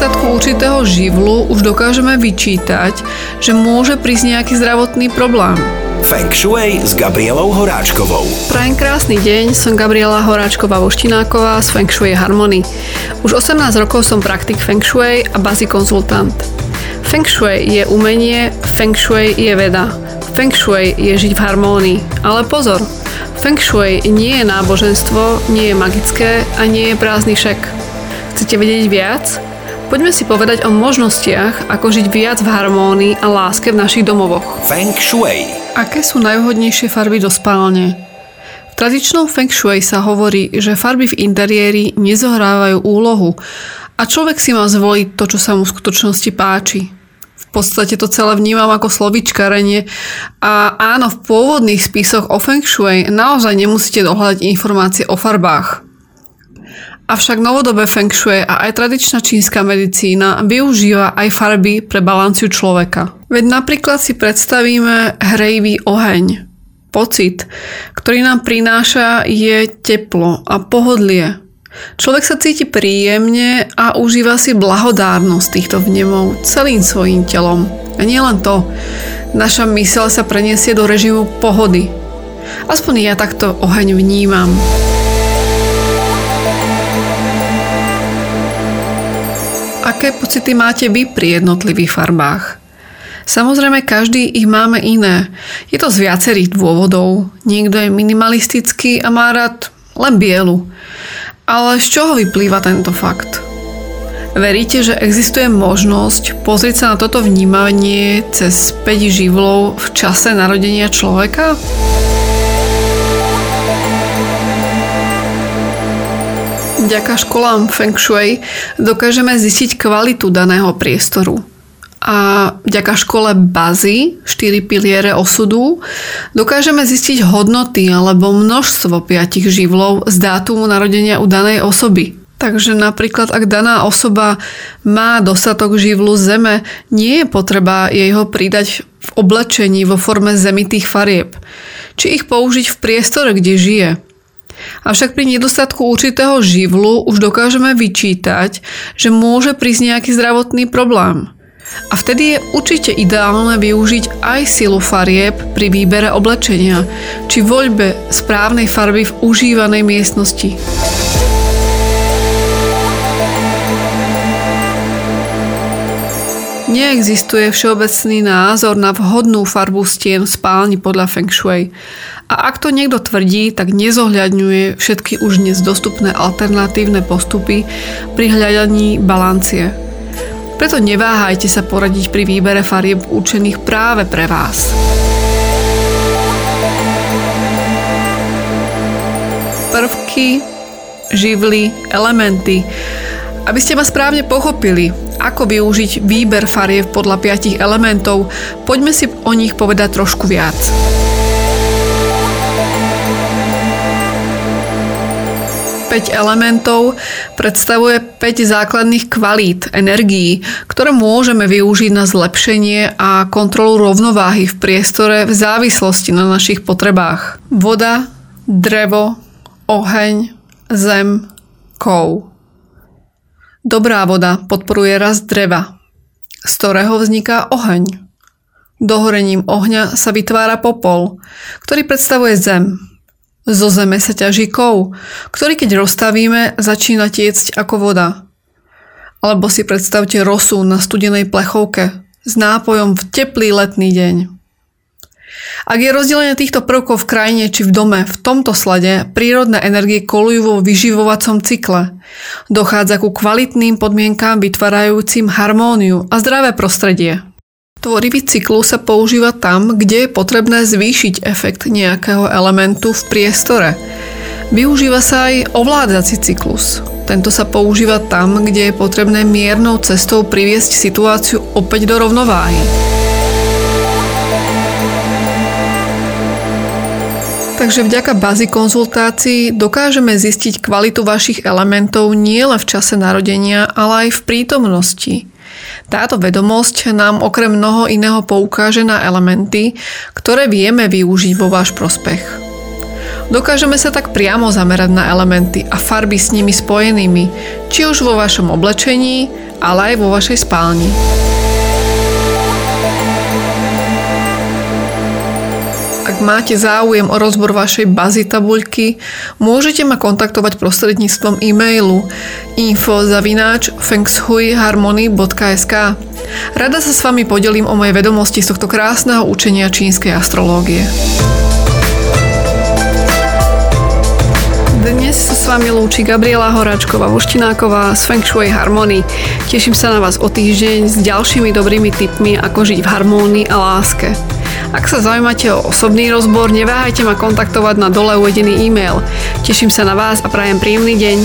nedostatku určitého živlu už dokážeme vyčítať, že môže prísť nejaký zdravotný problém. Feng Shui s Gabrielou Horáčkovou. Prajem krásny deň, som Gabriela Horáčková Voštináková z Feng Shui Harmony. Už 18 rokov som praktik Feng Shui a bazi konzultant. Feng Shui je umenie, Feng Shui je veda. Feng Shui je žiť v harmónii. Ale pozor, Feng Shui nie je náboženstvo, nie je magické a nie je prázdny šek. Chcete vedieť viac? Poďme si povedať o možnostiach, ako žiť viac v harmónii a láske v našich domovoch. Feng Shui. Aké sú najvhodnejšie farby do spálne? V tradičnom Feng Shui sa hovorí, že farby v interiéri nezohrávajú úlohu a človek si má zvoliť to, čo sa mu v skutočnosti páči. V podstate to celé vnímam ako slovičkarenie a áno, v pôvodných spisoch o Feng Shui naozaj nemusíte dohľadať informácie o farbách. Avšak novodobé feng shui a aj tradičná čínska medicína využíva aj farby pre balanciu človeka. Veď napríklad si predstavíme hrejvý oheň. Pocit, ktorý nám prináša je teplo a pohodlie. Človek sa cíti príjemne a užíva si blahodárnosť týchto vnemov celým svojim telom. A nie len to, naša myseľ sa preniesie do režimu pohody. Aspoň ja takto oheň vnímam. Aké pocity máte vy pri jednotlivých farbách? Samozrejme, každý ich máme iné. Je to z viacerých dôvodov. Niekto je minimalistický a má rád len bielu. Ale z čoho vyplýva tento fakt? Veríte, že existuje možnosť pozrieť sa na toto vnímanie cez 5 živlov v čase narodenia človeka? Vďaka školám Feng Shui dokážeme zistiť kvalitu daného priestoru. A vďaka škole bazy, 4 piliere osudu, dokážeme zistiť hodnoty alebo množstvo piatich živlov z dátumu narodenia u danej osoby. Takže napríklad, ak daná osoba má dostatok živlu zeme, nie je potreba jej ho pridať v oblečení vo forme zemitých farieb, či ich použiť v priestore, kde žije – Avšak pri nedostatku určitého živlu už dokážeme vyčítať, že môže prísť nejaký zdravotný problém. A vtedy je určite ideálne využiť aj silu farieb pri výbere oblečenia či voľbe správnej farby v užívanej miestnosti. Neexistuje všeobecný názor na vhodnú farbu stien v spálni podľa Feng Shui. A ak to niekto tvrdí, tak nezohľadňuje všetky už dnes dostupné alternatívne postupy pri hľadaní balancie. Preto neváhajte sa poradiť pri výbere farieb určených práve pre vás. Prvky, živly, elementy. Aby ste ma správne pochopili, ako využiť výber fariev podľa piatich elementov, poďme si o nich povedať trošku viac. Päť elementov predstavuje 5 základných kvalít energií, ktoré môžeme využiť na zlepšenie a kontrolu rovnováhy v priestore v závislosti na našich potrebách. Voda, drevo, oheň, zem, kov. Dobrá voda podporuje rast dreva, z ktorého vzniká oheň. Dohorením ohňa sa vytvára popol, ktorý predstavuje zem. Zo zeme sa ťaží kov, ktorý keď rozstavíme, začína tiecť ako voda. Alebo si predstavte rosu na studenej plechovke s nápojom v teplý letný deň. Ak je rozdelenie týchto prvkov v krajine či v dome v tomto slade, prírodné energie kolujú vo vyživovacom cykle. Dochádza ku kvalitným podmienkám vytvárajúcim harmóniu a zdravé prostredie. Tvorivý cyklus sa používa tam, kde je potrebné zvýšiť efekt nejakého elementu v priestore. Využíva sa aj ovládací cyklus. Tento sa používa tam, kde je potrebné miernou cestou priviesť situáciu opäť do rovnováhy. Takže vďaka bazy konzultácií dokážeme zistiť kvalitu vašich elementov nielen v čase narodenia, ale aj v prítomnosti. Táto vedomosť nám okrem mnoho iného poukáže na elementy, ktoré vieme využiť vo váš prospech. Dokážeme sa tak priamo zamerať na elementy a farby s nimi spojenými, či už vo vašom oblečení, ale aj vo vašej spálni. Ak máte záujem o rozbor vašej bazy tabuľky, môžete ma kontaktovať prostredníctvom e-mailu info.zavináč fengshuiharmony.sk Rada sa s vami podelím o moje vedomosti z tohto krásneho učenia čínskej astrológie. Dnes sa s vami lúči Gabriela Horáčková Voštináková z Feng Shui Harmony. Teším sa na vás o týždeň s ďalšími dobrými tipmi, ako žiť v harmónii a láske. Ak sa zaujímate o osobný rozbor, neváhajte ma kontaktovať na dole uvedený e-mail. Teším sa na vás a prajem príjemný deň.